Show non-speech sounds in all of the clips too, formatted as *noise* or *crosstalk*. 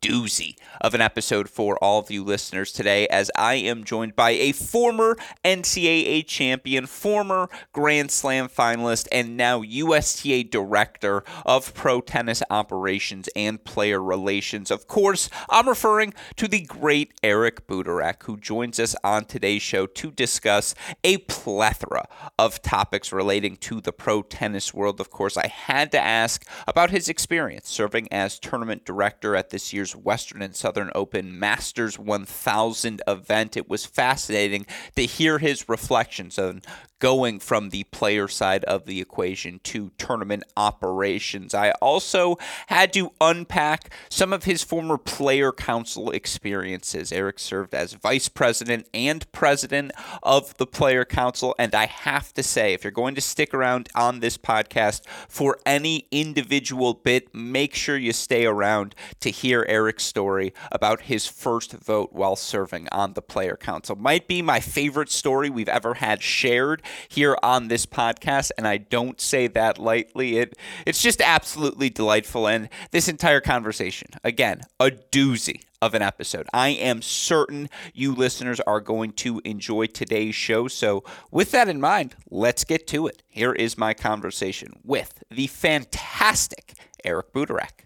doozy of an episode for all of you listeners today as I am joined by a former NCAA champion, former Grand Slam finalist, and now USTA director of pro tennis operations and player relations. Of course, I'm referring to the great Eric Butorac, who joins us on today's show to discuss a plethora of topics relating to the pro tennis world. Of course, I had to ask about his experience serving as tournament director at this year's Western and Southern Open Masters 1000 event. It was fascinating to hear his reflections on going from the player side of the equation to tournament operations. I also had to unpack some of his former player council experiences. Eric served as vice president and president of the player council, and I have to say, if you're going to stick around on this podcast for any individual bit, make sure you stay around to hear Eric's story about his first vote while serving on the player council. Might be my favorite story we've ever had shared here on this podcast, and I don't say that lightly. It it's just absolutely delightful, and this entire conversation, again, a doozy of an episode. I am certain you listeners are going to enjoy today's show. So, with that in mind, let's get to it. Here is my conversation with the fantastic Eric Butorac.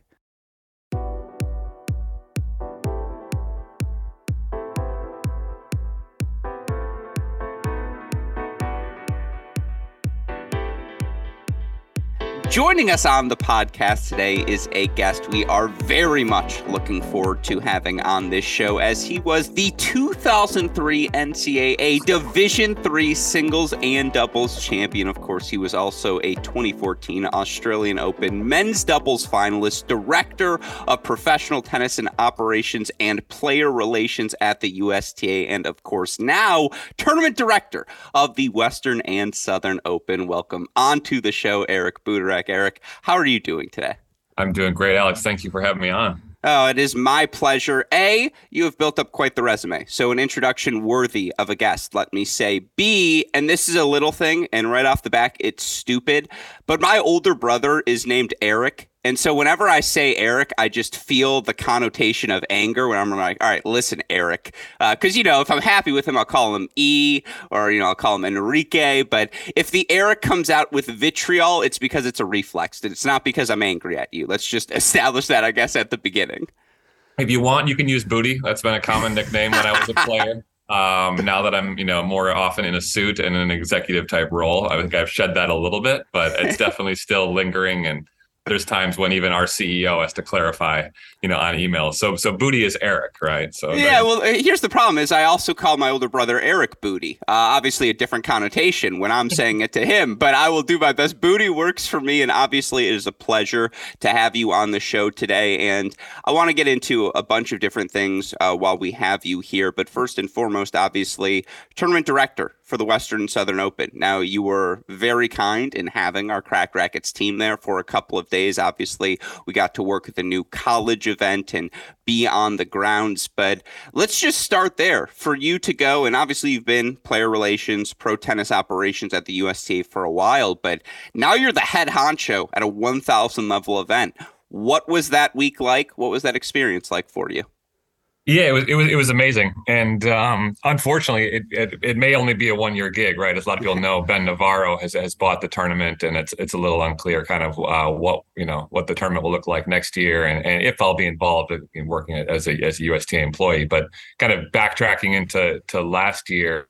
Joining us on the podcast today is a guest we are very much looking forward to having on this show as he was the 2003 NCAA Division 3 singles and doubles champion. Of course, he was also a 2014 Australian Open men's doubles finalist, director of professional tennis and operations and player relations at the USTA, and of course, now tournament director of the Western and Southern Open. Welcome onto the show, Eric Eric. How are you doing today? I'm doing great, Alex. Thank you for having me on. Oh, it is my pleasure. A, you have built up quite the resume. So, an introduction worthy of a guest, let me say. B, and this is a little thing, and right off the back, it's stupid, but my older brother is named Eric. And so whenever I say Eric, I just feel the connotation of anger when I'm like, all right, listen, Eric. Because, uh, you know, if I'm happy with him, I'll call him E or, you know, I'll call him Enrique. But if the Eric comes out with vitriol, it's because it's a reflex. It's not because I'm angry at you. Let's just *laughs* establish that, I guess, at the beginning. If you want, you can use Booty. That's been a common nickname when I was a *laughs* player. Um, now that I'm, you know, more often in a suit and an executive type role, I think I've shed that a little bit, but it's *laughs* definitely still lingering and there's times when even our CEO has to clarify, you know, on email. So so Booty is Eric, right? So yeah. Well, uh, here's the problem: is I also call my older brother Eric Booty. Uh, obviously, a different connotation when I'm saying it to him, but I will do my best. Booty works for me, and obviously, it is a pleasure to have you on the show today. And I want to get into a bunch of different things uh, while we have you here. But first and foremost, obviously, tournament director for the Western Southern Open. Now, you were very kind in having our Cracked Racquets team there for a couple of days. Obviously, we got to work at the new college event and be on the grounds. But let's just start there for you to go. And obviously, you've been player relations, pro tennis operations at the USTA for a while, but now you're the head honcho at a 1,000 level event. What was that week like? What was that experience like for you? Yeah, it was it was it was amazing, and um, unfortunately, it, it, it may only be a one year gig, right? As a lot of people know, Ben Navarro has has bought the tournament, and it's it's a little unclear, kind of uh, what you know what the tournament will look like next year, and, and if I'll be involved in working as a as a USTA employee. But kind of backtracking into to last year,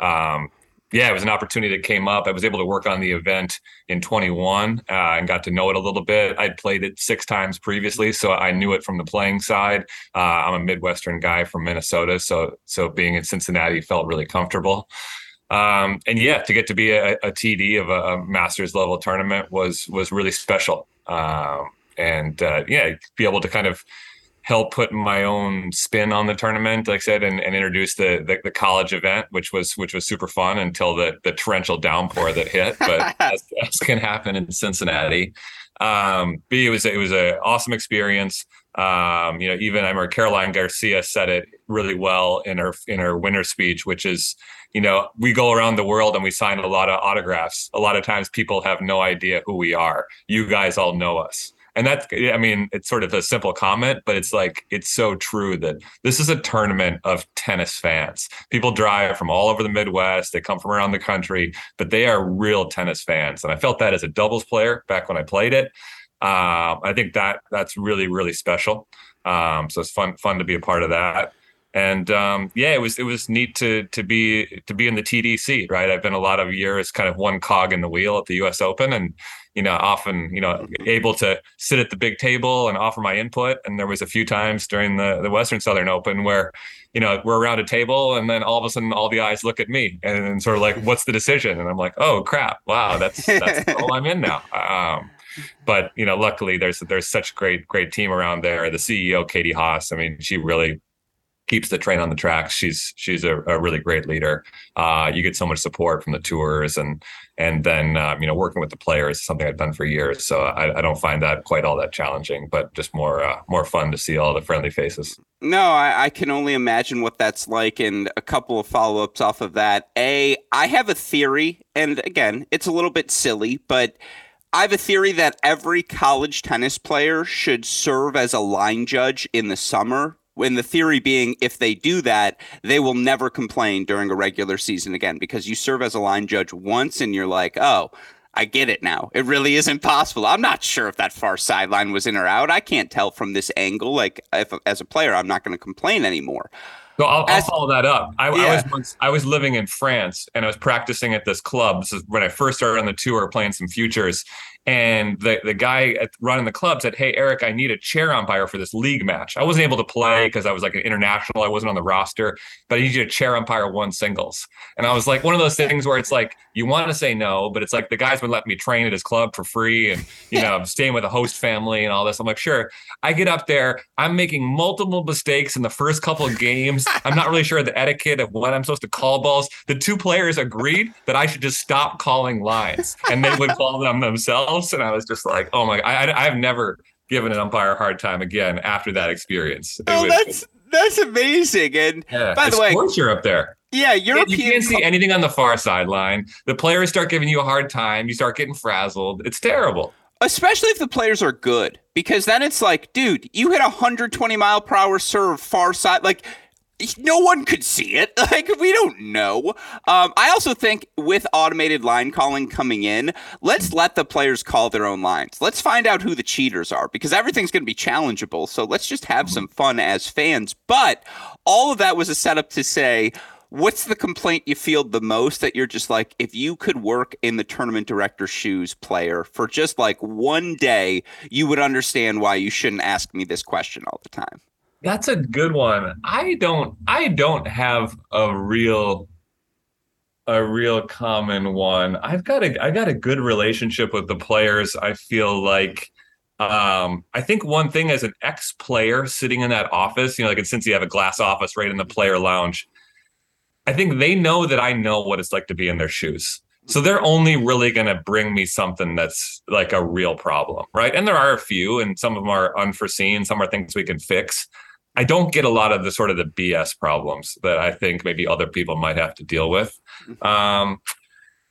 um, yeah, it was an opportunity that came up. I was able to work on the event in 21 uh, and got to know it a little bit. I'd played it six times previously, so I knew it from the playing side. Uh, I'm a Midwestern guy from Minnesota, so so being in Cincinnati felt really comfortable. Um, and yeah, to get to be a, a TD of a, a, Masters level tournament was was really special. Um, and uh, yeah, be able to kind of help put my own spin on the tournament, like I said, and, and introduce the, the, the college event, which was which was super fun until the the torrential downpour that hit. But *laughs* as, as can happen in Cincinnati. Um, B, it was it was an awesome experience. Um, you know, even I remember Caroline Garcia said it really well in her in her winter speech, which is, you know, we go around the world and we sign a lot of autographs. A lot of times people have no idea who we are. You guys all know us. And that's I mean, it's sort of a simple comment, but it's like it's so true that this is a tournament of tennis fans. People drive from all over the Midwest, they come from around the country, but they are real tennis fans. And I felt that as a doubles player back when I played it. Um, I think that that's really really special. Um, so it's fun fun to be a part of that. And um, yeah, it was it was neat to to be to be in the TDC. Right, I've been a lot of years kind of one cog in the wheel at the U.S. Open, and you know often you know able to sit at the big table and offer my input. And there was a few times during the the Western Southern Open where you know we're around a table, and then all of a sudden all the eyes look at me, and, and sort of like, what's the decision? And I'm like, oh crap, wow, that's that's all I'm in now. Um, but you know, luckily there's there's such great great team around there. The CEO Katie Haas, I mean, she really keeps the train on the tracks. She's she's a, a really great leader. Uh, you get so much support from the tours and and then um, you know working with the players is something I've done for years. So I, I don't find that quite all that challenging, but just more uh, more fun to see all the friendly faces. No, I, I can only imagine what that's like. And a couple of follow ups off of that. A, I have a theory, and again, it's a little bit silly, but I have a theory that every college tennis player should serve as a line judge in the summer. When the theory being, if they do that, they will never complain during a regular season again because you serve as a line judge once and you're like, oh, I get it now. It really isn't possible. I'm not sure if that far sideline was in or out. I can't tell from this angle. Like, if, as a player, I'm not going to complain anymore. So I'll, I'll follow that up. I, yeah. I, was once, I was living in France and I was practicing at this club. This is when I first started on the tour playing some futures. And the, the guy at, running the club said, Hey, Eric, I need a chair umpire for this league match. I wasn't able to play because I was like an international. I wasn't on the roster, but I need you to chair umpire one singles. And I was like, one of those things where it's like, you want to say no, but it's like the guy's been letting me train at his club for free and, you know, I'm *laughs* staying with a host family and all this. I'm like, sure. I get up there. I'm making multiple mistakes in the first couple of games. I'm not really sure of the etiquette of when I'm supposed to call balls. The two players agreed that I should just stop calling lines and they would call them themselves. And I was just like, oh my, I, I've never given an umpire a hard time again after that experience. Oh, was, that's that's amazing. And yeah, by the way, you're up there. Yeah, European. You can't see anything on the far sideline. The players start giving you a hard time. You start getting frazzled. It's terrible. Especially if the players are good, because then it's like, dude, you hit a 120 mile per hour serve far side. Like no one could see it. *laughs* Like we don't know. Um, I also think with automated line calling coming in, let's let the players call their own lines. Let's find out who the cheaters are because everything's going to be challengeable. So let's just have some fun as fans. But all of that was a setup to say. What's the complaint you feel the most that you're just like, if you could work in the tournament director's shoes, player, for just like one day, you would understand why you shouldn't ask me this question all the time? That's a good one. I don't I don't have a real a real common one. I've got a I got a good relationship with the players. I feel like um, I think one thing as an ex-player sitting in that office, you know, like since you have a glass office right in the player lounge, I think they know that I know what it's like to be in their shoes. So they're only really going to bring me something that's like a real problem, right? And there are a few, and some of them are unforeseen. Some are things we can fix. I don't get a lot of the sort of the BS problems that I think maybe other people might have to deal with. Mm-hmm. Um,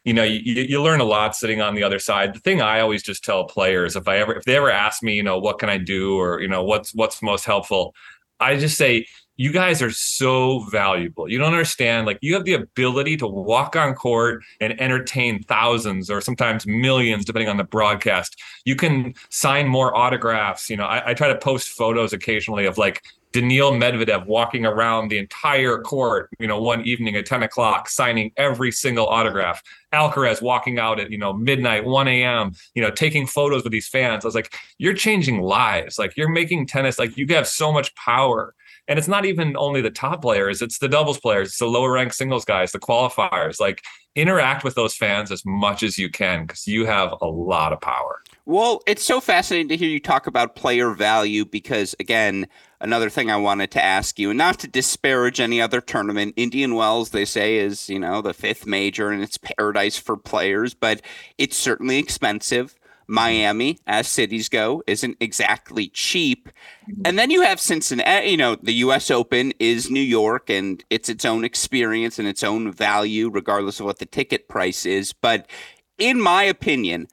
you know, you, you learn a lot sitting on the other side. The thing I always just tell players, if I ever, if they ever ask me, you know, what can I do, or you know, what's what's most helpful, I just say, you guys are so valuable. You don't understand. Like you have the ability to walk on court and entertain thousands or sometimes millions, depending on the broadcast. You can sign more autographs. You know, I, I try to post photos occasionally of like Daniil Medvedev walking around the entire court, you know, one evening at 10 o'clock, signing every single autograph. Alcaraz walking out at, you know, midnight, 1 a.m., you know, taking photos with these fans. I was like, you're changing lives. Like you're making tennis, like you have so much power. And it's not even only the top players, it's the doubles players, it's the lower ranked singles guys, the qualifiers. Like interact with those fans as much as you can because you have a lot of power. Well, it's so fascinating to hear you talk about player value because, again, another thing I wanted to ask you, and not to disparage any other tournament, Indian Wells, they say, is, you know, the fifth major and it's paradise for players, but it's certainly expensive. Miami, as cities go, isn't exactly cheap. Mm-hmm. And then you have Cincinnati, you know, the US Open is New York and it's its own experience and its own value, regardless of what the ticket price is. But in my opinion,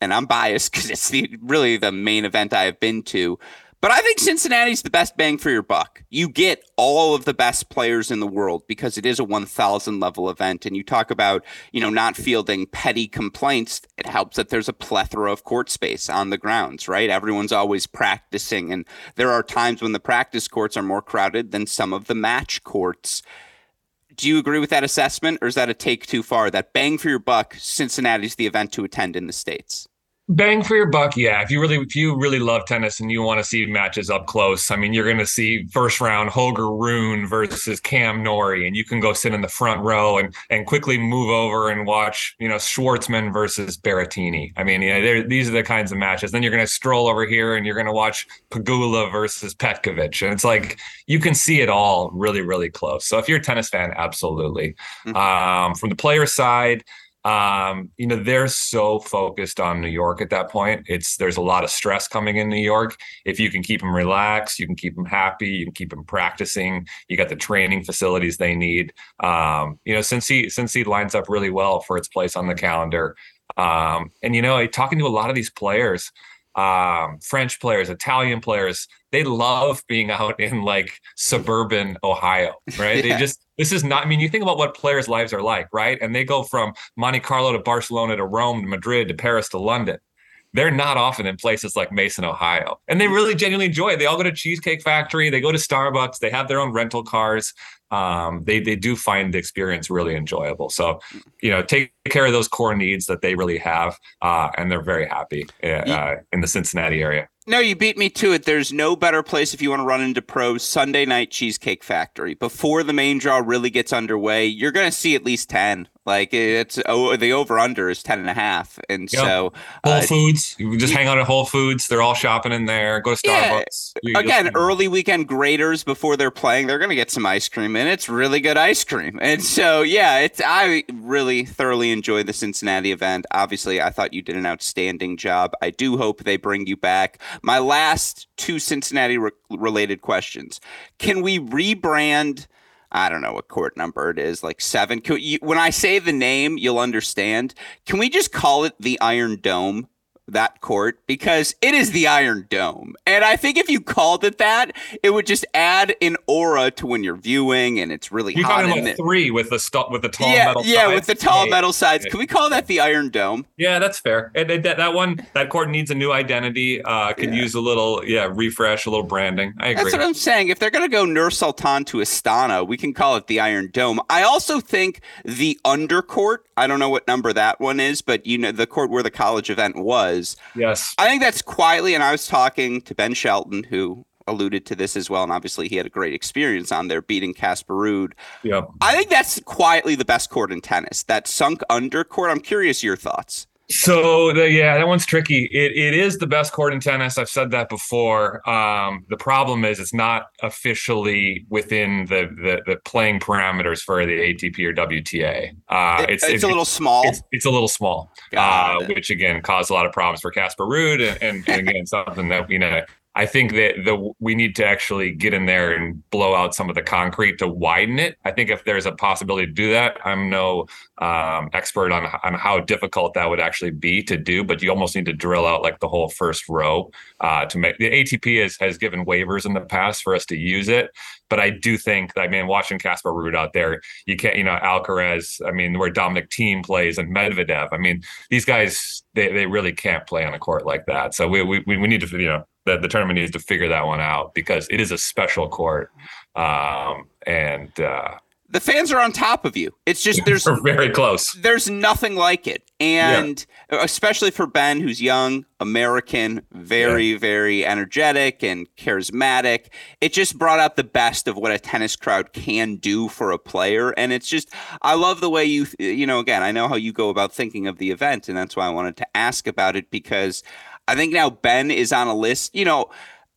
and I'm biased *laughs* because it's the really the main event I have been to. But I think Cincinnati's the best bang for your buck. You get all of the best players in the world because it is a 1000 level event and you talk about, you know, not fielding petty complaints. It helps that there's a plethora of court space on the grounds, right? Everyone's always practicing and there are times when the practice courts are more crowded than some of the match courts. Do you agree with that assessment or is that a take too far? That bang for your buck, Cincinnati's the event to attend in the states bang for your buck yeah. If you really if you really love tennis and you want to see matches up close i mean you're going to see first round holger rune versus cam norrie and you can go sit in the front row and and quickly move over and watch you know schwartzman versus berrettini. I mean you know these are the kinds of matches. Then you're going to stroll over here and you're going to watch pegula versus petkovic and it's like you can see it all really really close. So if you're a tennis fan absolutely. Mm-hmm. um, from the player side um, you know, they're so focused on New York at that point. It's there's a lot of stress coming in New York. If you can keep them relaxed, you can keep them happy, you can keep them practicing. You got the training facilities they need. Um, you know, Cincy since he lines up really well for its place on the calendar. Um, and you know, talking to a lot of these players, um, French players, Italian players, they love being *laughs* out in like suburban Ohio, right? yeah. They just this is not, I mean, you think about what players' lives are like, right? And they go from Monte Carlo to Barcelona to Rome to Madrid to Paris to London. They're not often in places like Mason, Ohio. And they really genuinely enjoy it. They all go to Cheesecake Factory, they go to Starbucks, they have their own rental cars. Um, they they do find the experience really enjoyable. So, you know, take care of those core needs that they really have, uh, and they're very happy uh, in the Cincinnati area. No, you beat me to it. There's no better place if you want to run into pros. Sunday night Cheesecake Factory. Before the main draw really gets underway, you're going to see at least 10. Like it's oh, the over under is 10 and a half. And yep. so Whole uh, Foods, you just hang out at Whole Foods. They're all shopping in there. Go to Starbucks. Yeah. Again, just, early weekend Graeter's before they're playing, they're going to get some ice cream and it's really good ice cream. And so, yeah, it's I really thoroughly enjoyed the Cincinnati event. Obviously, I thought you did an outstanding job. I do hope they bring you back. My last two Cincinnati re- related questions. Can we rebrand I don't know what court number it is, like seven. You, when I say the name, you'll understand. Can we just call it the Iron Dome? That court because it is the Iron Dome. And I think if you called it that, it would just add an aura to when you're viewing and it's really you're hot. Talking about three with the st- with the tall yeah, metal Yeah, sides. with the tall yeah, metal sides. Can we call that the Iron Dome? Yeah, that's fair. And that, that one, that court needs a new identity. Uh, could yeah. use a little, yeah, refresh, a little branding. I agree. That's what I'm saying. If they're going to go Nur Sultan to Astana, we can call it the Iron Dome. I also think the undercourt, I don't know what number that one is, but you know, the court where the college event was. Yes. I think that's quietly, and I was talking to Ben Shelton, who alluded to this as well, and obviously he had a great experience on there beating Casper Ruud. Yeah. I think that's quietly the best court in tennis. That sunk under court. I'm curious your thoughts. So the, yeah, that one's tricky. It it is the best court in tennis. I've said that before. Um, the problem is it's not officially within the the, the playing parameters for the ATP or WTA. Uh, it's, it's, it's, a little small. It's, it's a little small, uh, which again caused a lot of problems for Casper Ruud, and, and, and again something that you know I think that the we need to actually get in there and blow out some of the concrete to widen it. I think if there's a possibility to do that, I'm no um, expert on on how difficult that would actually be to do, but you almost need to drill out like the whole first row uh, to make the ATP has has given waivers in the past for us to use it. But I do think, I mean, watching Casper Ruud out there, you can't, you know, Alcaraz. I mean, where Dominic Thiem plays and Medvedev. I mean, these guys they they really can't play on a court like that. So we we we need to you know the, the tournament needs to figure that one out because it is a special court. Um, and uh, the fans are on top of you. It's just *laughs* there's very close. There's nothing like it. And yeah. especially for Ben who's young, American, very yeah. very energetic and charismatic. It just brought out the best of what a tennis crowd can do for a player and it's just I love the way you you know again, I know how you go about thinking of the event and that's why I wanted to ask about it because I think now Ben is on a list, you know,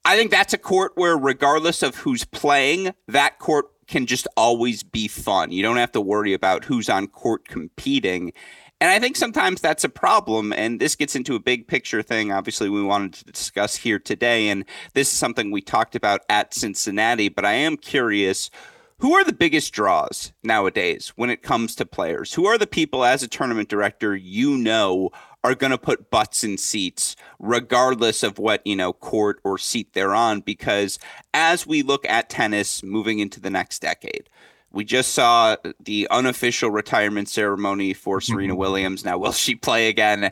I think that's a court where regardless of who's playing, that court can just always be fun. You don't have to worry about who's on court competing. And I think sometimes that's a problem. And this gets into a big picture thing, obviously, we wanted to discuss here today. And this is something we talked about at Cincinnati. But I am curious who are the biggest draws nowadays when it comes to players? Who are the people as a tournament director you know are going to put butts in seats regardless of what, you know, court or seat they're on because as we look at tennis moving into the next decade, we just saw the unofficial retirement ceremony for Serena mm-hmm. Williams. Now, will she play again?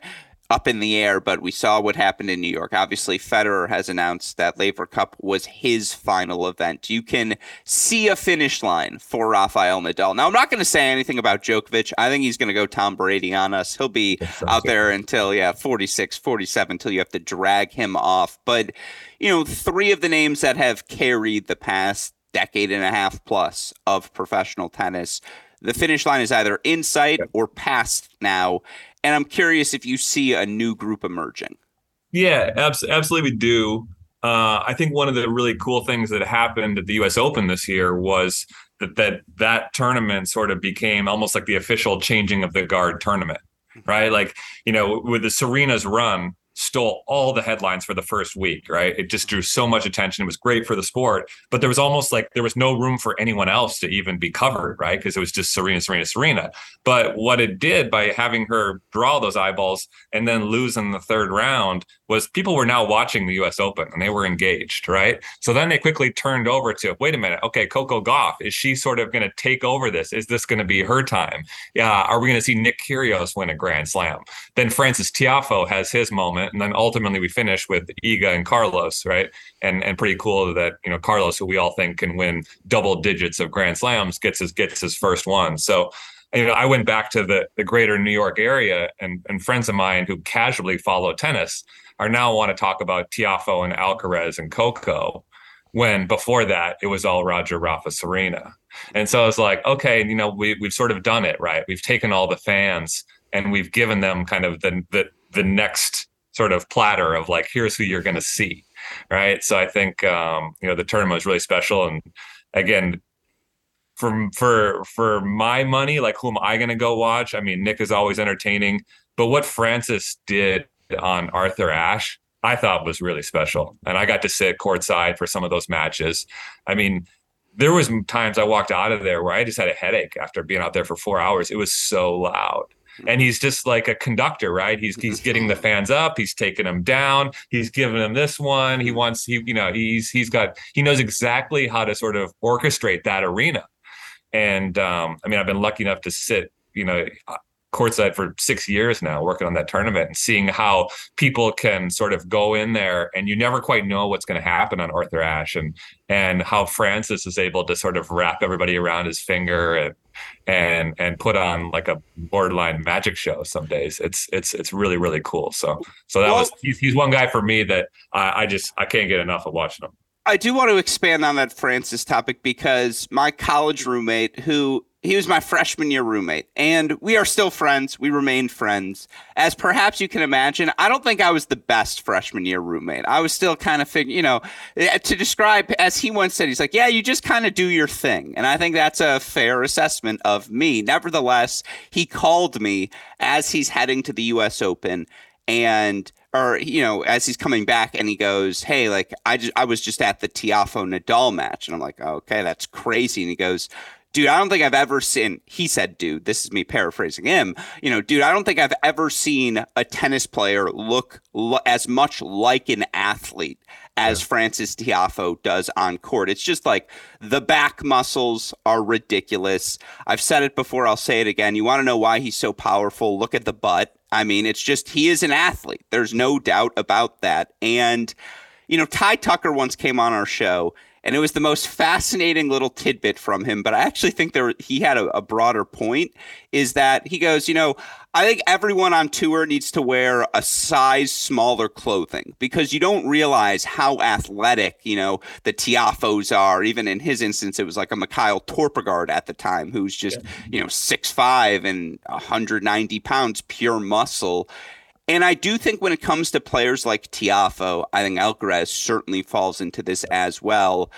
Up in the air, but we saw what happened in New York. Obviously, Federer has announced that Laver Cup was his final event. You can see a finish line for Rafael Nadal. Now, I'm not going to say anything about Djokovic. I think he's going to go Tom Brady on us. He'll be out there until, yeah, 46, 47, until you have to drag him off. But, you know, three of the names that have carried the past decade and a half plus of professional tennis. The finish line is either in sight or past now. And I'm curious if you see a new group emerging. Yeah, abs- absolutely, we do. Uh, I think one of the really cool things that happened at the U.S. Open this year was that that that tournament sort of became almost like the official changing of the guard tournament, right? Like you know, with the Serena's run, stole all the headlines for the first week, right? It just drew so much attention. It was great for the sport, but there was almost like there was no room for anyone else to even be covered, right? Because it was just Serena, Serena, Serena. But what it did by having her draw those eyeballs and then lose in the third round was people were now watching the US Open and they were engaged, right? So then they quickly turned over to wait a minute, okay, Coco Gauff, is she sort of going to take over this? Is this going to be her time? Yeah, are we going to see Nick Kyrgios win a Grand Slam? Then Frances Tiafoe has his moment, and then ultimately we finish with Iga and Carlos, right? And and pretty cool that you know Carlos, who we all think can win double digits of Grand Slams, gets his gets his first one. So you know, I went back to the the greater New York area, and and friends of mine who casually follow tennis are now want to talk about Tiafoe and Alcaraz and Coco when before that it was all Roger Rafa Serena. And so I was like, okay, you know, we we've sort of done it, right? We've taken all the fans and we've given them kind of the the the next sort of platter of like, here's who you're gonna see. Right. So I think um, you know, the tournament was really special. And again, for for for my money, like who am I gonna go watch? I mean, Nick is always entertaining, but what frances did on Arthur Ashe, I thought was really special. And I got to sit courtside for some of those matches. I mean, there was times I walked out of there where I just had a headache after being out there for four hours. It was so loud. And he's just like a conductor, right? He's he's mm-hmm. getting the fans up, he's taking them down, he's giving them this one. He mm-hmm. wants he, you know, he's he's got he knows exactly how to sort of orchestrate that arena. And um, I mean, I've been lucky enough to sit, you know, uh, courtside for six years now working on that tournament and seeing how people can sort of go in there and you never quite know what's going to happen on Arthur Ashe and and how Frances is able to sort of wrap everybody around his finger and and and put on like a borderline magic show some days. It's it's it's really really cool. So so that well, was he's, he's one guy for me that I, I just I can't get enough of watching him. I do want to expand on that Frances topic because my college roommate, who he was my freshman year roommate, and we are still friends. We remain friends. As perhaps you can imagine, I don't think I was the best freshman year roommate. I was still kind of figuring, you know, eh, to describe, as he once said, he's like, yeah, you just kind of do your thing. And I think that's a fair assessment of me. Nevertheless, he called me as he's heading to the U.S. Open and or you know, as he's coming back and he goes, "Hey, like I just I was just at the Tiafoe Nadal match," and I'm like, "Okay, that's crazy." And he goes, dude, I don't think I've ever seen, he said, dude, this is me paraphrasing him, you know, dude, I don't think I've ever seen a tennis player look lo- as much like an athlete as yeah. Frances Tiafoe does on court. It's just like the back muscles are ridiculous. I've said it before, I'll say it again. You want to know why he's so powerful? Look at the butt. I mean, it's just he is an athlete. There's no doubt about that. And you know, Ty Tucker once came on our show and it was the most fascinating little tidbit from him. But I actually think there he had a, a, broader point. Is that he goes, you know, I think everyone on tour needs to wear a size smaller clothing because you don't realize how athletic, you know, the Tiafoes are. Even in his instance, it was like a Mikael Torpegaard at the time, who's just yeah. you know six five and 190 pounds, pure muscle. And I do think when it comes to players like Tiafoe, I think Alcaraz certainly falls into this as well.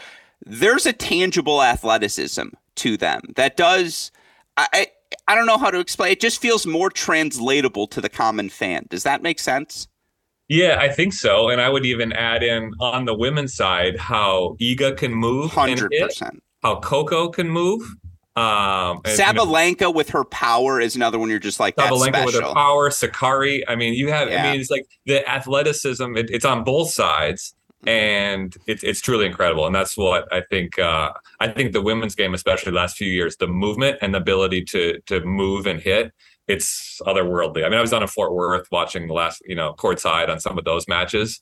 There's a tangible athleticism to them that does. I, I don't know how to explain. It just feels more translatable to the common fan. Does that make sense? Yeah, I think so. And I would even add in on the women's side how Iga can move, hundred percent. How Coco can move, um, Sabalenka you know, with her power is another one you're just like Sabalenka with her power. Sakkari. I mean, you have. Yeah. I mean, it's like the athleticism. It, it's on both sides, and it's it's truly incredible. And that's what I think. Uh, I think the women's game, especially the last few years, the movement and the ability to to move and hit. It's otherworldly. I mean, I was down in Fort Worth watching the last, you know, courtside on some of those matches.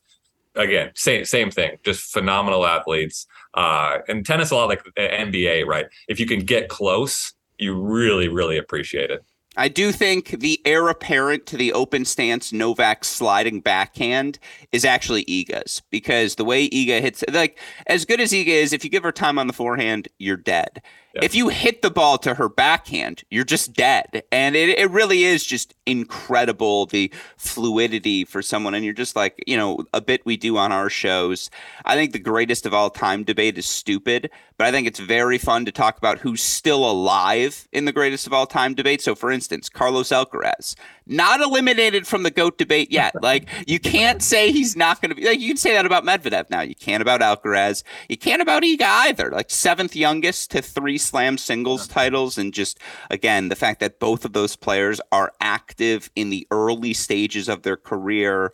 Again, same same thing. Just phenomenal athletes uh, and tennis a lot like NBA, right? If you can get close, you really, really appreciate it. I do think the heir apparent to the open stance Novak sliding backhand is actually Iga's because the way Iga hits, like as good as Iga is, if you give her time on the forehand, you're dead. Yeah. If you hit the ball to her backhand, you're just dead. And it, it really is just incredible the fluidity for someone. And you're just like, you know, a bit we do on our shows. I think the greatest of all time debate is stupid, but I think it's very fun to talk about who's still alive in the greatest of all time debate. So, for instance, Carlos Alcaraz, not eliminated from the GOAT debate yet. *laughs* Like, you can't say he's not going to be, like, you can say that about Medvedev now. You can't about Alcaraz. You can't about Iga either. Like, seventh youngest to three slam singles titles. And just, again, the fact that both of those players are active in the early stages of their career.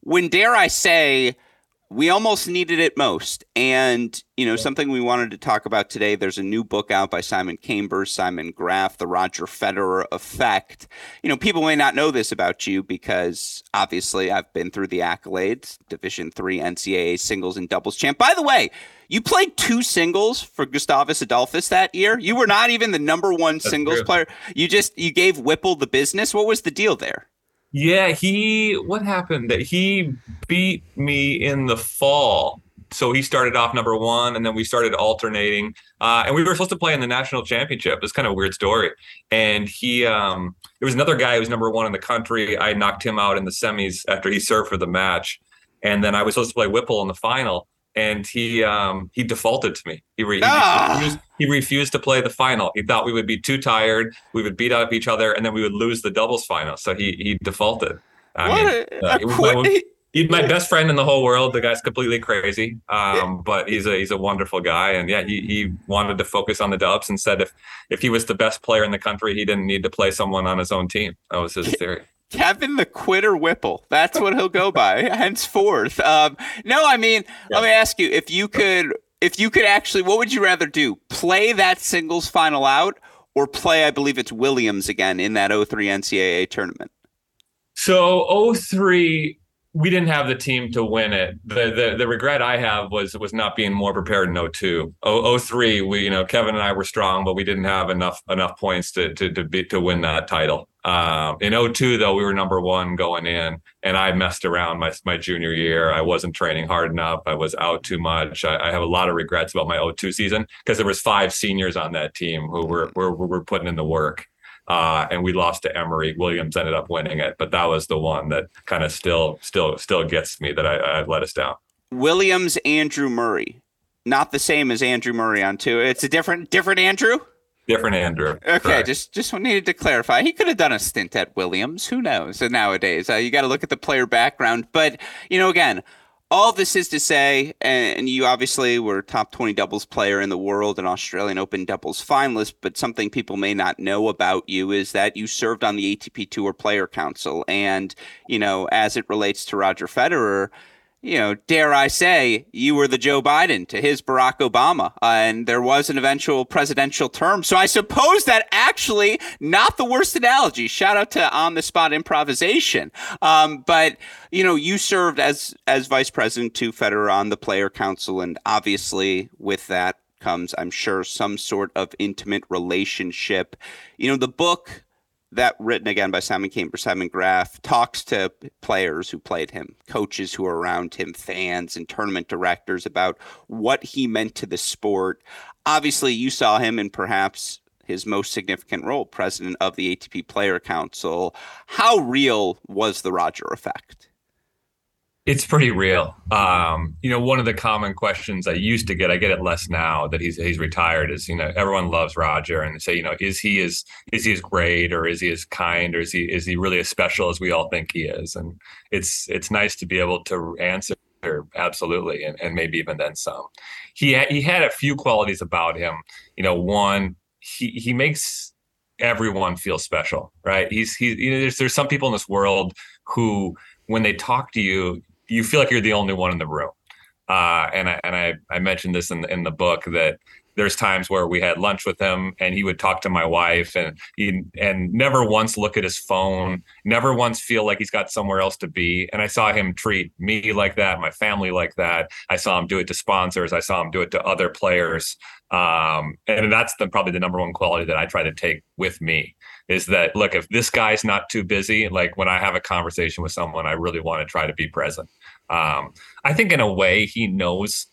When, dare I say, we almost needed it most. And, you know, something we wanted to talk about today there's a new book out by Simon Cambers, Simon Graf, The Roger Federer Effect. You know, people may not know this about you because obviously I've been through the accolades, Division three NCAA singles and doubles champ. By the way, you played two singles for Gustavus Adolphus that year. You were not even the number one That's singles true. player. You just you gave Whipple the business. What was the deal there? Yeah, he what happened that he beat me in the fall. So he started off number one, and then we started alternating. Uh, and we were supposed to play in the national championship. It's kind of a weird story. And he, um, there was another guy who was number one in the country. I knocked him out in the semis after he served for the match, and then I was supposed to play Whipple in the final and he um, he defaulted to me. He, re- ah. he, refused, he, refused, to play the final. He thought we would be too tired. We would beat up each other, and then we would lose the doubles final. So he he defaulted. I what mean, a, uh, a my, he's my best friend in the whole world. The guy's completely crazy, um, but he's a he's a wonderful guy. And yeah, he he wanted to focus on the dubs and said if if he was the best player in the country, he didn't need to play someone on his own team. That was his theory. Kevin the Quitter Whipple. That's what he'll go by *laughs* henceforth. Um, no, I mean, yeah. let me ask you if you could, if you could actually, what would you rather do? Play that singles final out, or play? I believe it's Williams again in that 03 NCAA tournament. So 03 we didn't have the team to win it. The, the the regret I have was was not being more prepared in 02. 03, we you know Kevin and I were strong, but we didn't have enough enough points to to to, be, to win that title. Um, in 02 though, we were number one going in, and I messed around my my junior year. I wasn't training hard enough. I was out too much. I, I have a lot of regrets about my 02 season because there was five seniors on that team who were were, were putting in the work uh, and we lost to Emory. Williams ended up winning it, but that was the one that kind of still, still, still gets me that I, I let us down. Williams, Andrew Murray, not the same as Andrew Murray on two. It's a different, different Andrew. Different Andrew. Okay, Correct. just just needed to clarify. He could have done a stint at Williams. Who knows? nowadays, uh, you got to look at the player background. But you know, again, all this is to say, and you obviously were top 20 doubles player in the world and Australian Open doubles finalist, but something people may not know about you is that you served on the ATP Tour Player Council. And, you know, as it relates to Roger Federer, you know, dare I say, you were the Joe Biden to his Barack Obama, uh, and there was an eventual presidential term. So I suppose that actually not the worst analogy. Shout out to on the spot improvisation. Um, but you know, you served as as vice president to Federer on the Player Council, and obviously with that comes, I'm sure, some sort of intimate relationship. You know, the book that written again by Simon Cain for Simon Graf talks to players who played him, coaches who are around him, fans and tournament directors about what he meant to the sport. Obviously, you saw him in perhaps his most significant role, president of the ATP Player Council. How real was the Roger effect? It's pretty real. Um, you know, one of the common questions I used to get, I get it less now that he's he's retired, is you know everyone loves Roger and they say, you know, is he as is he as great or is he as kind or is he is he really as special as we all think he is? And it's it's nice to be able to answer absolutely and, and maybe even then some. He ha- he had a few qualities about him. You know, one he he makes everyone feel special, right? He's he you know there's there's some people in this world who when they talk to you you feel like you're the only one in the room. Uh, and I and I, I mentioned this in in the book that there's times where we had lunch with him and he would talk to my wife and he and never once look at his phone, never once feel like he's got somewhere else to be. And I saw him treat me like that, my family like that. I saw him do it to sponsors. I saw him do it to other players. Um, and that's the, probably the number one quality that I try to take with me is that look, if this guy's not too busy, like when I have a conversation with someone, I really want to try to be present. Um, I think in a way he knows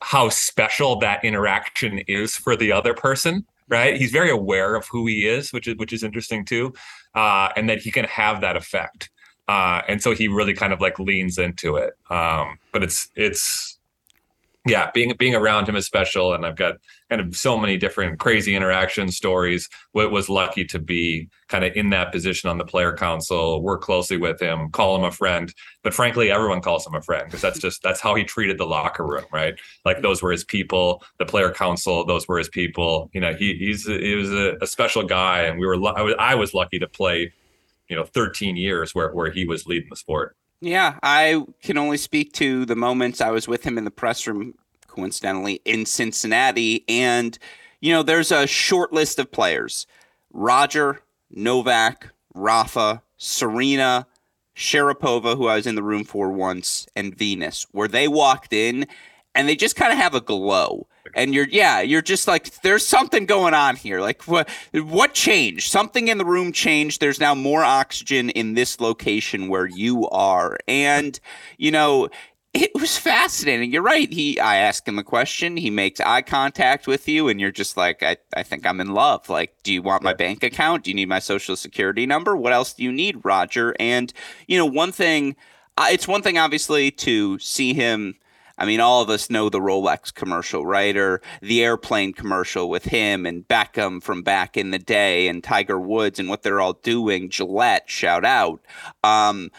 how special that interaction is for the other person right? He's very aware of who he is which is which is interesting too uh, and that he can have that effect. Uh, and so he really kind of like leans into it. Um, but it's it's yeah, being being around him is special, and I've got kind of so many different crazy interaction stories. What was lucky to be kind of in that position on the player council, work closely with him, call him a friend. But frankly, everyone calls him a friend because that's just that's how he treated the locker room, right? Like those were his people. The player council, those were his people. You know, he he's he was a, a special guy, and we were I was, I was lucky to play, you know, 13 years where where he was leading the sport. Yeah, I can only speak to the moments I was with him in the press room, coincidentally, in Cincinnati. And, you know, there's a short list of players Roger, Novak, Rafa, Serena, Sharapova, who I was in the room for once, and Venus, where they walked in and they just kind of have a glow and you're yeah you're just like there's something going on here like what what changed something in the room changed there's now more oxygen in this location where you are and you know it was fascinating. You're right. He, I ask him a question. He makes eye contact with you, and you're just like, I, I think I'm in love. Like, do you want my bank account? Do you need my social security number? What else do you need, Roger? And you know, one thing, uh, it's one thing obviously to see him I mean, all of us know the Rolex commercial, right? Or the airplane commercial with him and Beckham from back in the day and Tiger Woods and what they're all doing. Gillette, shout out. Um,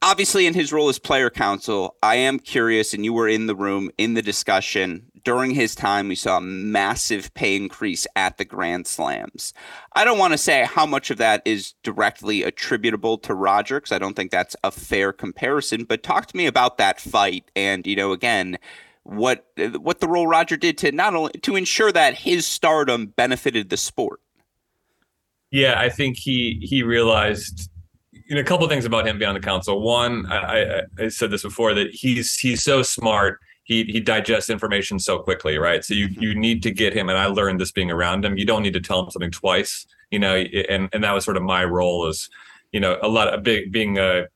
obviously, in his role as player council, I am curious, and you were in the room in the discussion during his time, we saw a massive pay increase at the Grand Slams. I don't want to say how much of that is directly attributable to Roger, because I don't think that's a fair comparison. But talk to me about that fight, and you know, again, what what the role Roger did to not only to ensure that his stardom benefited the sport. Yeah, I think he he realized you know a couple things about him beyond the council. One, I, I, I said this before that he's he's so smart he he digests information so quickly, right? So you mm-hmm. you need to get him, and I learned this being around him. You don't need to tell him something twice, you know. And and that was sort of my role as, you know, a lot of big being a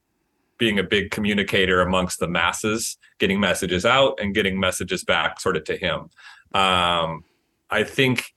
being a big communicator amongst the masses, getting messages out and getting messages back, sort of to him. Um, I think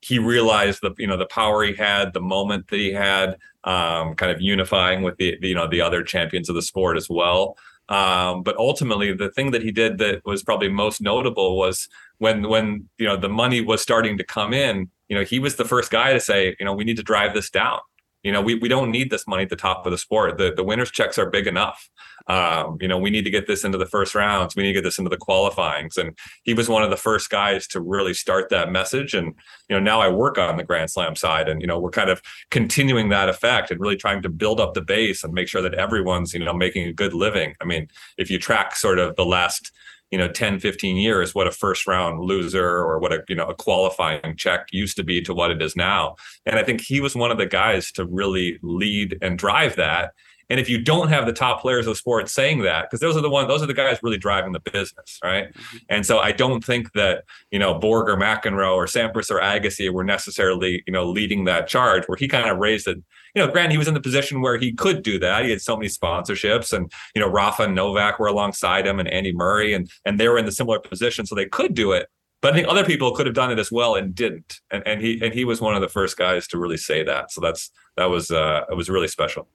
he realized the you know the power he had, the moment that he had, um, kind of unifying with the, the you know the other champions of the sport as well. Um, but ultimately, the thing that he did that was probably most notable was when when you know the money was starting to come in. You know, he was the first guy to say, you know, we need to drive this down. You know, we, we don't need this money at the top of the sport. The the winners checks are big enough. Um, you know, we need to get this into the first rounds. We need to get this into the qualifyings. And he was one of the first guys to really start that message. And, you know, now I work on the Grand Slam side and, you know, we're kind of continuing that effect and really trying to build up the base and make sure that everyone's, you know, making a good living. I mean, if you track sort of the last you know 10 15 years what a first round loser or what a you know a qualifying check used to be to what it is now and i think he was one of the guys to really lead and drive that and if you don't have the top players of sport saying that, because those are the one, those are the guys really driving the business, right? Mm-hmm. And so I don't think that you know Borg or McEnroe or Sampras or Agassi were necessarily you know leading that charge. Where he kind of raised it. You know, granted, he was in the position where he could do that. He had so many sponsorships, and you know, Rafa and Novak were alongside him, and Andy Murray, and and they were in the similar position, so they could do it. But I think other people could have done it as well and didn't. And and he and he was one of the first guys to really say that. So that's that was uh, it was really special.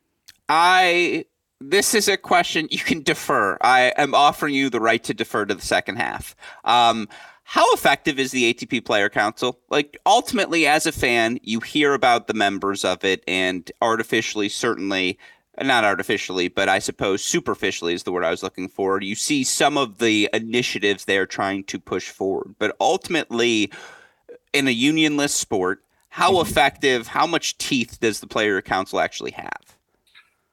I this is a question you can defer. I am offering you the right to defer to the second half. Um, how effective is the ATP Player Council? Like ultimately, as a fan, you hear about the members of it, and artificially, certainly not artificially, but I suppose superficially is the word I was looking for. You see some of the initiatives they're trying to push forward, but ultimately, in a unionless sport, how mm-hmm. effective, how much teeth does the Player Council actually have?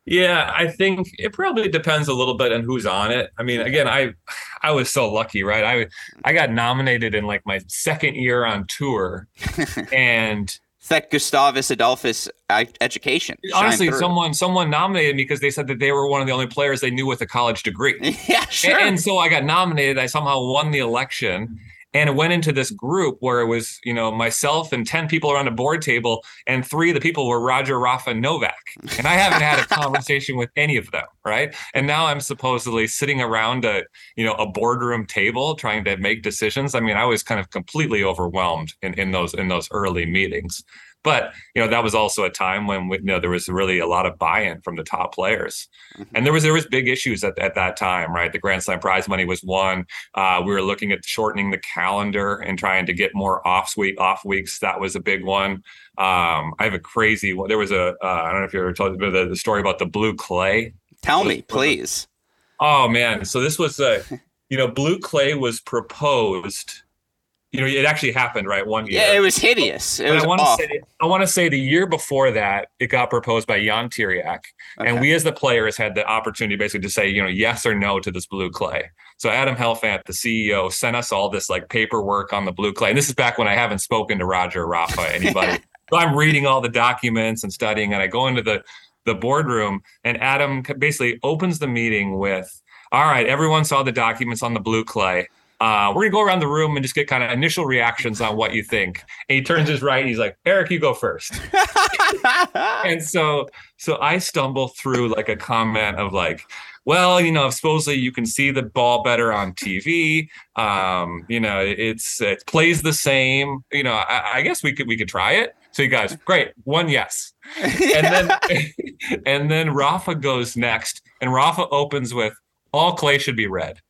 Yeah, I think it probably depends a little bit on who's on it. I mean, again, I I was so lucky, right? I I got nominated in like my second year on tour, *laughs* and that Gustavus Adolphus uh, education. Honestly, someone someone nominated me because they said that they were one of the only players they knew with a college degree. *laughs* yeah, sure. And, and so I got nominated. I somehow won the election, and it went into this group where it was you know myself and 10 people around a board table and three of the people were roger rafa and novak. And i haven't had a *laughs* conversation with any of them right? And now i'm supposedly sitting around a you know a boardroom table trying to make decisions. I mean i was kind of completely overwhelmed in, in those in those early meetings but you know that was also a time when you know there was really a lot of buy-in from the top players, mm-hmm. and there was there was big issues at, at that time, right? The Grand Slam prize money was one. Uh, we were looking at shortening the calendar and trying to get more off week off weeks. That was a big one. Um, I have a crazy. There was a uh, I don't know if you ever told the, the story about the blue clay. Tell me, please. Oh man, so this was a, you know, blue clay was proposed you know, it actually happened, right? One year. Yeah, it was hideous. It was I want to say, I want to say the year before that, it got proposed by Ion Tiriac, okay. and we as the players had the opportunity basically to say, you know, yes or no to this blue clay. So Adam Helfant, the CEO, sent us all this like paperwork on the blue clay, and this is back when I haven't spoken to Roger, Rafa, anybody. *laughs* so I'm reading all the documents and studying, and I go into the the boardroom, and Adam basically opens the meeting with, "All right, everyone saw the documents on the blue clay." Uh, we're gonna go around the room and just get kind of initial reactions on what you think. And he turns his right and he's like, Eric, you go first. *laughs* and so so I stumble through like a comment of like, well, you know, supposedly you can see the ball better on TV. Um, you know, it's it plays the same. You know, I, I guess we could we could try it. So you guys, great, one yes. And then *laughs* *laughs* and then Rafa goes next, and Rafa opens with all clay should be red.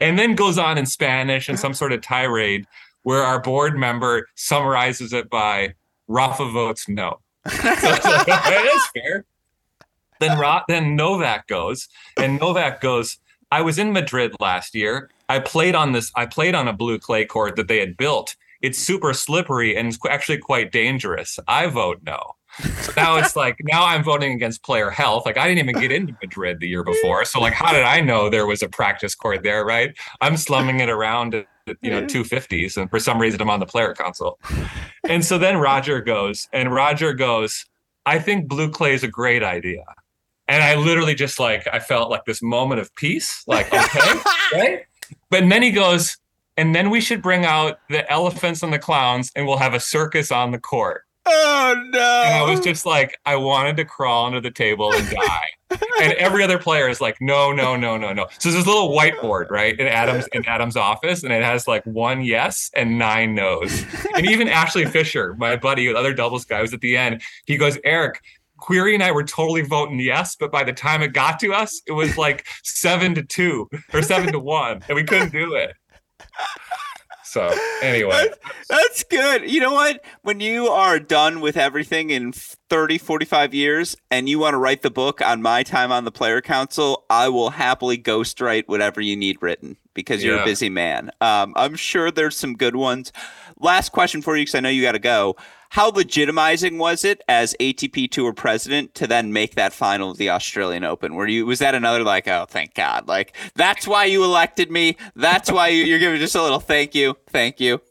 And then goes on in Spanish and some sort of tirade where our board member summarizes it by Rafa votes no. so, *laughs* so that's fair. Then Ra- then Novak goes, and Novak goes. I was in Madrid last year. I played on this. I played on a blue clay court that they had built. It's super slippery and it's actually quite dangerous. I vote no. So now it's like now I'm voting against player health. Like I didn't even get into Madrid the year before. So like how did I know there was a practice court there, right? I'm slumming it around at you know 250s and for some reason I'm on the player council. And so then Roger goes and Roger goes, "I think blue clay is a great idea." And I literally just like I felt like this moment of peace, like okay, *laughs* right? But then he goes, and then we should bring out the elephants and the clowns and we'll have a circus on the court. Oh no! And I was just like, I wanted to crawl under the table and die. *laughs* and every other player is like, no, no, no, no, no. So there's this little whiteboard, right, in Adam's in Adam's office, and it has like one yes and nine no's. And even Ashley Fisher, my buddy, the other doubles guy, was at the end. He goes, Eric, Querrey and I were totally voting yes, but by the time it got to us, it was like seven to two or seven to one, and we couldn't do it. So anyway, that's, good. You know what? When you are done with everything in 30, 45 years and you want to write the book on my time on the player council, I will happily ghostwrite whatever you need written because you're yeah. a busy man. Um, I'm sure there's some good ones. Last question for you because I know you got to go. How legitimizing was it as ATP Tour president to then make that final of the Australian Open? Were you was that another like, oh, thank God, like that's why you elected me. That's why you, you're giving just a little thank you, thank you.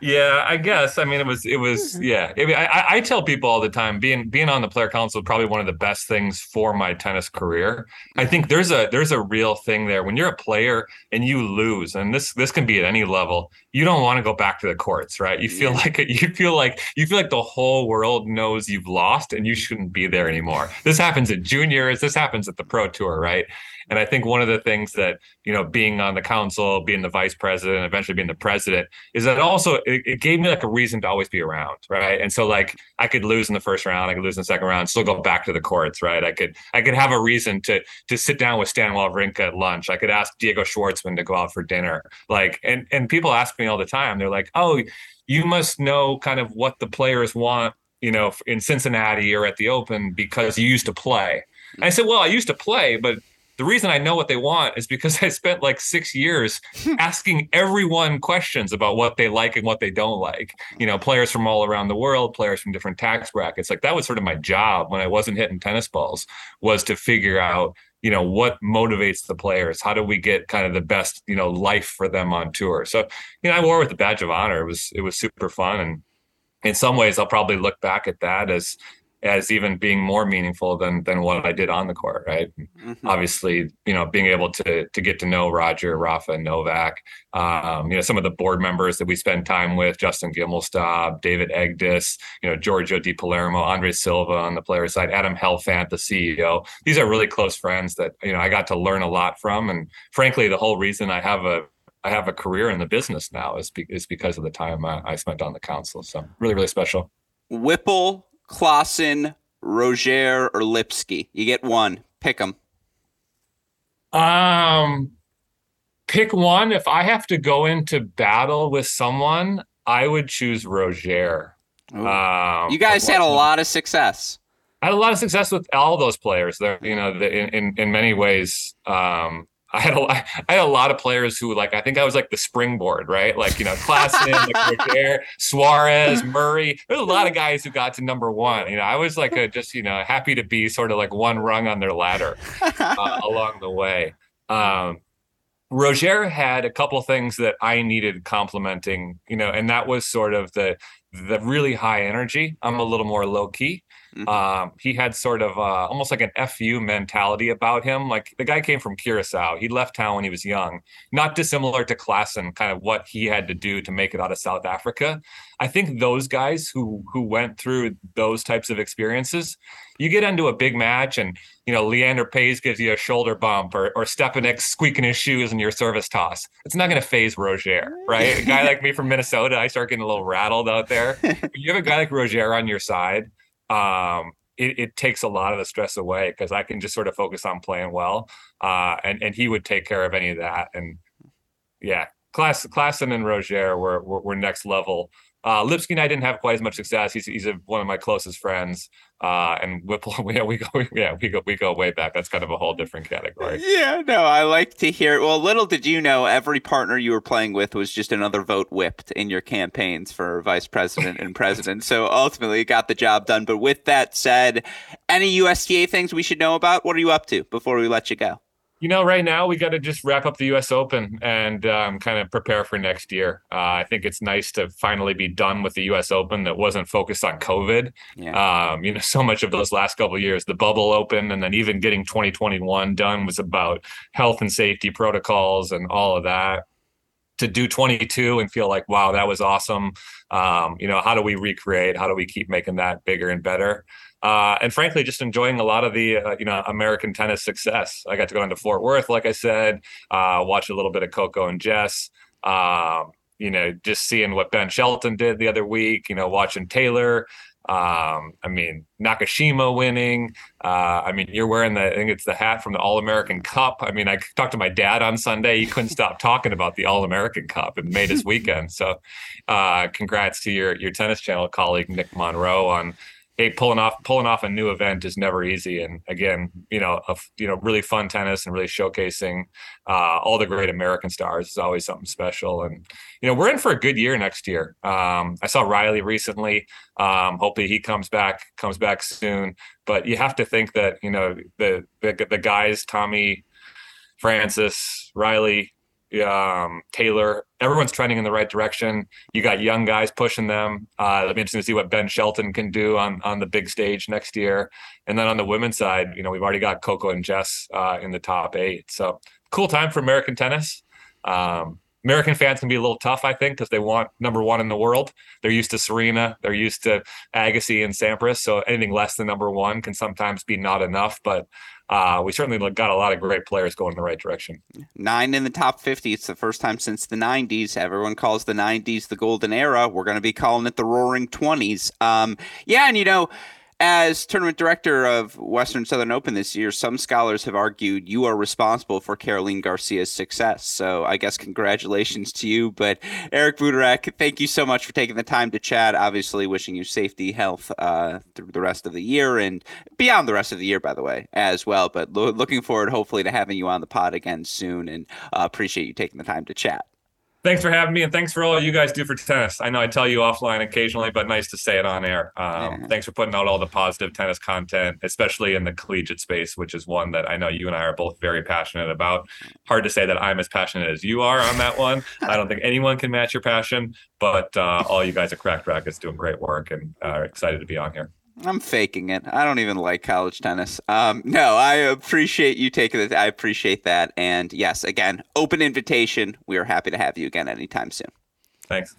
Yeah, I guess. I mean, it was, it was, mm-hmm. yeah. I, mean, I, I tell people all the time, being being on the player council is probably one of the best things for my tennis career. I think there's a there's a real thing there. When you're a player and you lose, and this this can be at any level, you don't want to go back to the courts, right? You feel yeah. like *laughs* you feel like you feel like the whole world knows you've lost and you shouldn't be there anymore. This happens at juniors. This happens at the pro tour, right? And I think one of the things that, you know, being on the council, being the vice president, eventually being the president, is that also it, it, gave me like a reason to always be around. Right. And so like I could lose in the first round, I could lose in the second round, still go back to the courts. Right. I could I could have a reason to to sit down with Stan Wawrinka at lunch. I could ask Diego Schwartzman to go out for dinner. Like and and people ask me all the time, they're like, oh, you must know kind of what the players want you know, in Cincinnati or at the Open because you used to play. And I said, well, I used to play, but the reason I know what they want is because *laughs* I spent like six years hmm. asking everyone questions about what they like and what they don't like. You know, players from all around the world, players from different tax brackets. Like that was sort of my job when I wasn't hitting tennis balls was to figure out, you know, what motivates the players. How do we get kind of the best, you know, life for them on tour? So, you know, I wore with the badge of honor. It was it was super fun and in some ways I'll probably look back at that as as even being more meaningful than than what I did on the court, right? Mm-hmm. Obviously, you know, being able to to get to know Roger, Rafa, Novak, um, you know, some of the board members that we spend time with, Justin Gimelstob, David Egdes, you know, Giorgio Di Palermo, Andre Silva on the player side, Adam Helfant, the CEO. These are really close friends that you know I got to learn a lot from, and frankly, the whole reason I have a I have a career in the business now is, be, is because of the time I, I spent on the council. So really, really special. Whipple Klaasen, Rojer, or Lipsky? You get one. Pick them. Um, pick one. If I have to go into battle with someone, I would choose Rojer. Um, you guys had a lot of success. I had a lot of success with all those players. There, you know, the, in, in in many ways, um, I had a I had a lot of players who like I think I was like the springboard, right? Like you know, Klaasen, *laughs* like Soares, Murray. There's a lot of guys who got to number one. You know, I was like a, just you know happy to be sort of like one rung on their ladder uh, *laughs* along the way. Um, Rojer had a couple things that I needed complimenting, you know, and that was sort of the the really high energy. I'm a little more low key. Mm-hmm. Um, he had sort of uh, almost like an FU mentality about him. Like the guy came from Curacao. He left town when he was young, not dissimilar to Klaasen, kind of what he had to do to make it out of South Africa. I think those guys who who went through those types of experiences, you get into a big match and you know Leander Paes gives you a shoulder bump or or Stepanek squeaking his shoes in your service toss. It's not going to phase Rojer, right? a guy like me from Minnesota, I start getting a little rattled out there. *laughs* you have a guy like Rojer on your side um, it, it, takes a lot of the stress away because I can just sort of focus on playing well, uh, and and he would take care of any of that. And yeah, Class Klaasen and Rojer were, were, were next level uh, Lipsky and I didn't have quite as much success. He's he's a, one of my closest friends, uh, and Whipple. *laughs* Yeah, we go. *laughs* Yeah, we go. We go way back. That's kind of a whole different category. Yeah, no, I like to hear. Well, little did you know, every partner you were playing with was just another vote whipped in your campaigns for vice president and president. So ultimately, got the job done. But with that said, any USTA things we should know about? What are you up to before we let you go? You know, right now we got to just wrap up the U.S. Open and um, kind of prepare for next year. Uh, I think it's nice to finally be done with the U.S. Open that wasn't focused on COVID. Yeah. Um, you know, *laughs* so much of those last couple years, the bubble open, and then even getting 2021 done was about health and safety protocols and all of that. To do 22 and feel like, wow, that was awesome. Um, you know, how do we recreate? How do we keep making that bigger and better? Uh, and frankly, just enjoying a lot of the uh, you know American tennis success. I got to go into Fort Worth, like I said, uh, watch a little bit of Coco and Jess. Um, you know, just seeing what Ben Shelton did the other week. You know, watching Taylor. Um, I mean, Nakashima winning. Uh, I mean, you're wearing the, I think it's the hat from the All American Cup. I mean, I talked to my dad on Sunday. He couldn't stop talking about the All American Cup. It made his weekend. So, uh, congrats to your your tennis channel colleague Nick Monroe on hey, pulling off pulling off a new event is never easy. And again, you know, a, you know, really fun tennis and really showcasing uh, all the great American stars is always something special. And you know, we're in for a good year next year. Um, I saw Riley recently. Um, hopefully, he comes back comes back soon. But you have to think that you know the the, the guys, Tommy, Frances, Riley, um, Taylor. Everyone's trending in the right direction. You got young guys pushing them. Uh, it'll be interesting to see what Ben Shelton can do on on the big stage next year. And then on the women's side, you know, we've already got Coco and Jess uh, in the top eight. So cool time for American tennis. Um, American fans can be a little tough, I think, because they want number one in the world. They're used to Serena, they're used to Agassi and Sampras. So anything less than number one can sometimes be not enough. But uh, we certainly got a lot of great players going in the right direction. Nine in the top 50. It's the first time since the 90s. Everyone calls the 90s the golden era. We're going to be calling it the roaring 20s. Um, yeah, and you know, as tournament director of Western Southern Open this year, some scholars have argued you are responsible for Caroline Garcia's success. So I guess congratulations to you. But Eric Butorac, thank you so much for taking the time to chat. Obviously, wishing you safety, health uh, through the rest of the year and beyond the rest of the year, by the way, as well. But lo- looking forward, hopefully, to having you on the pod again soon and uh, appreciate you taking the time to chat. Thanks for having me, and thanks for all you guys do for tennis. I know I tell you offline occasionally, but nice to say it on air. Um, yeah. Thanks for putting out all the positive tennis content, especially in the collegiate space, which is one that I know you and I are both very passionate about. Hard to say that I'm as passionate as you are on that one. I don't think *laughs* anyone can match your passion, but uh, all you guys at crack Racquets doing great work, and uh, excited to be on here. I'm faking it. I don't even like college tennis. Um, no, I appreciate you taking it. I appreciate that. And yes, again, open invitation. We are happy to have you again anytime soon. Thanks.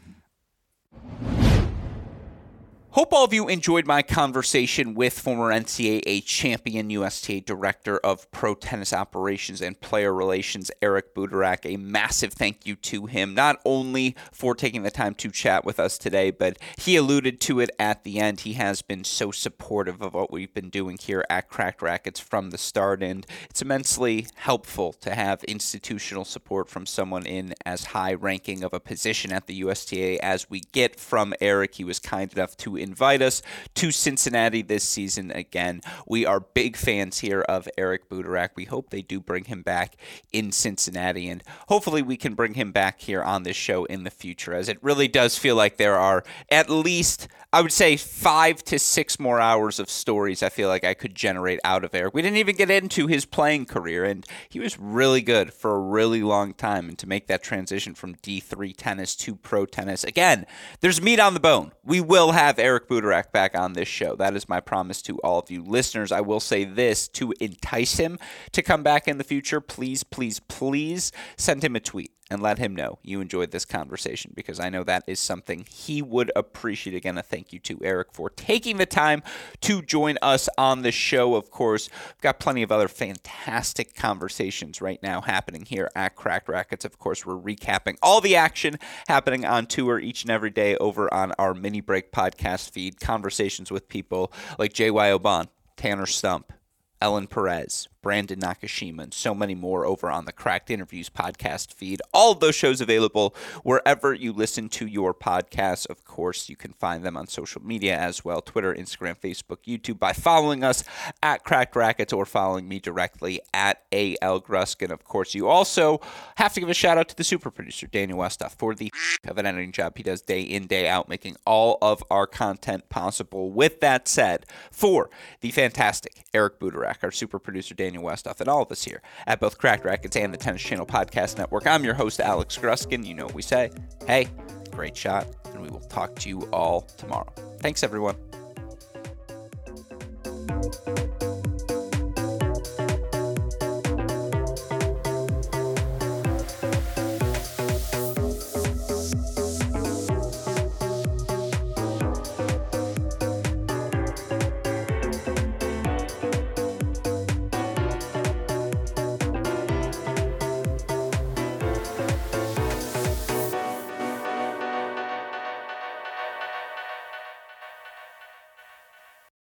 Hope all of you enjoyed my conversation with former NCAA champion USTA Director of Pro Tennis Operations and Player Relations, Eric Butorac. A massive thank you to him, not only for taking the time to chat with us today, but he alluded to it at the end. He has been so supportive of what we've been doing here at Cracked Racquets from the start, and it's immensely helpful to have institutional support from someone in as high ranking of a position at the USTA as we get from Eric. He was kind enough to invite us to Cincinnati this season again. We are big fans here of Eric Butorac. We hope they do bring him back in Cincinnati, and hopefully we can bring him back here on this show in the future, as it really does feel like there are at least I would say five to six more hours of stories I feel like I could generate out of Eric. We didn't even get into his playing career, and he was really good for a really long time. And to make that transition from D3 tennis to pro tennis, again, there's meat on the bone. We will have Eric Butorac back on this show. That is my promise to all of you listeners. I will say this to entice him to come back in the future. Please, please, please send him a tweet and let him know you enjoyed this conversation because I know that is something he would appreciate. Again, a thank you to Eric for taking the time to join us on the show. Of course, we've got plenty of other fantastic conversations right now happening here at Cracked Racquets. Of course, we're recapping all the action happening on tour each and every day over on our mini break podcast feed. Conversations with people like J.Y. Oban, Tanner Stump, Ellen Perez, Brandon Nakashima, and so many more over on the Cracked Interviews podcast feed. All of those shows available wherever you listen to your podcasts. Of course, you can find them on social media as well Twitter, Instagram, Facebook, YouTube by following us at Cracked Racquets or following me directly at AL Gruskin. Of course, you also have to give a shout out to the super producer, Daniel Westoff, for the *laughs* of an editing job he does day in, day out, making all of our content possible. With that said, for the fantastic Eric Butorac, our super producer, Daniel Daniel Westoff, and all of us here at both Cracked Racquets and the Tennis Channel Podcast Network. I'm your host, Alex Gruskin. You know what we say. Hey, great shot, and we will talk to you all tomorrow. Thanks, everyone.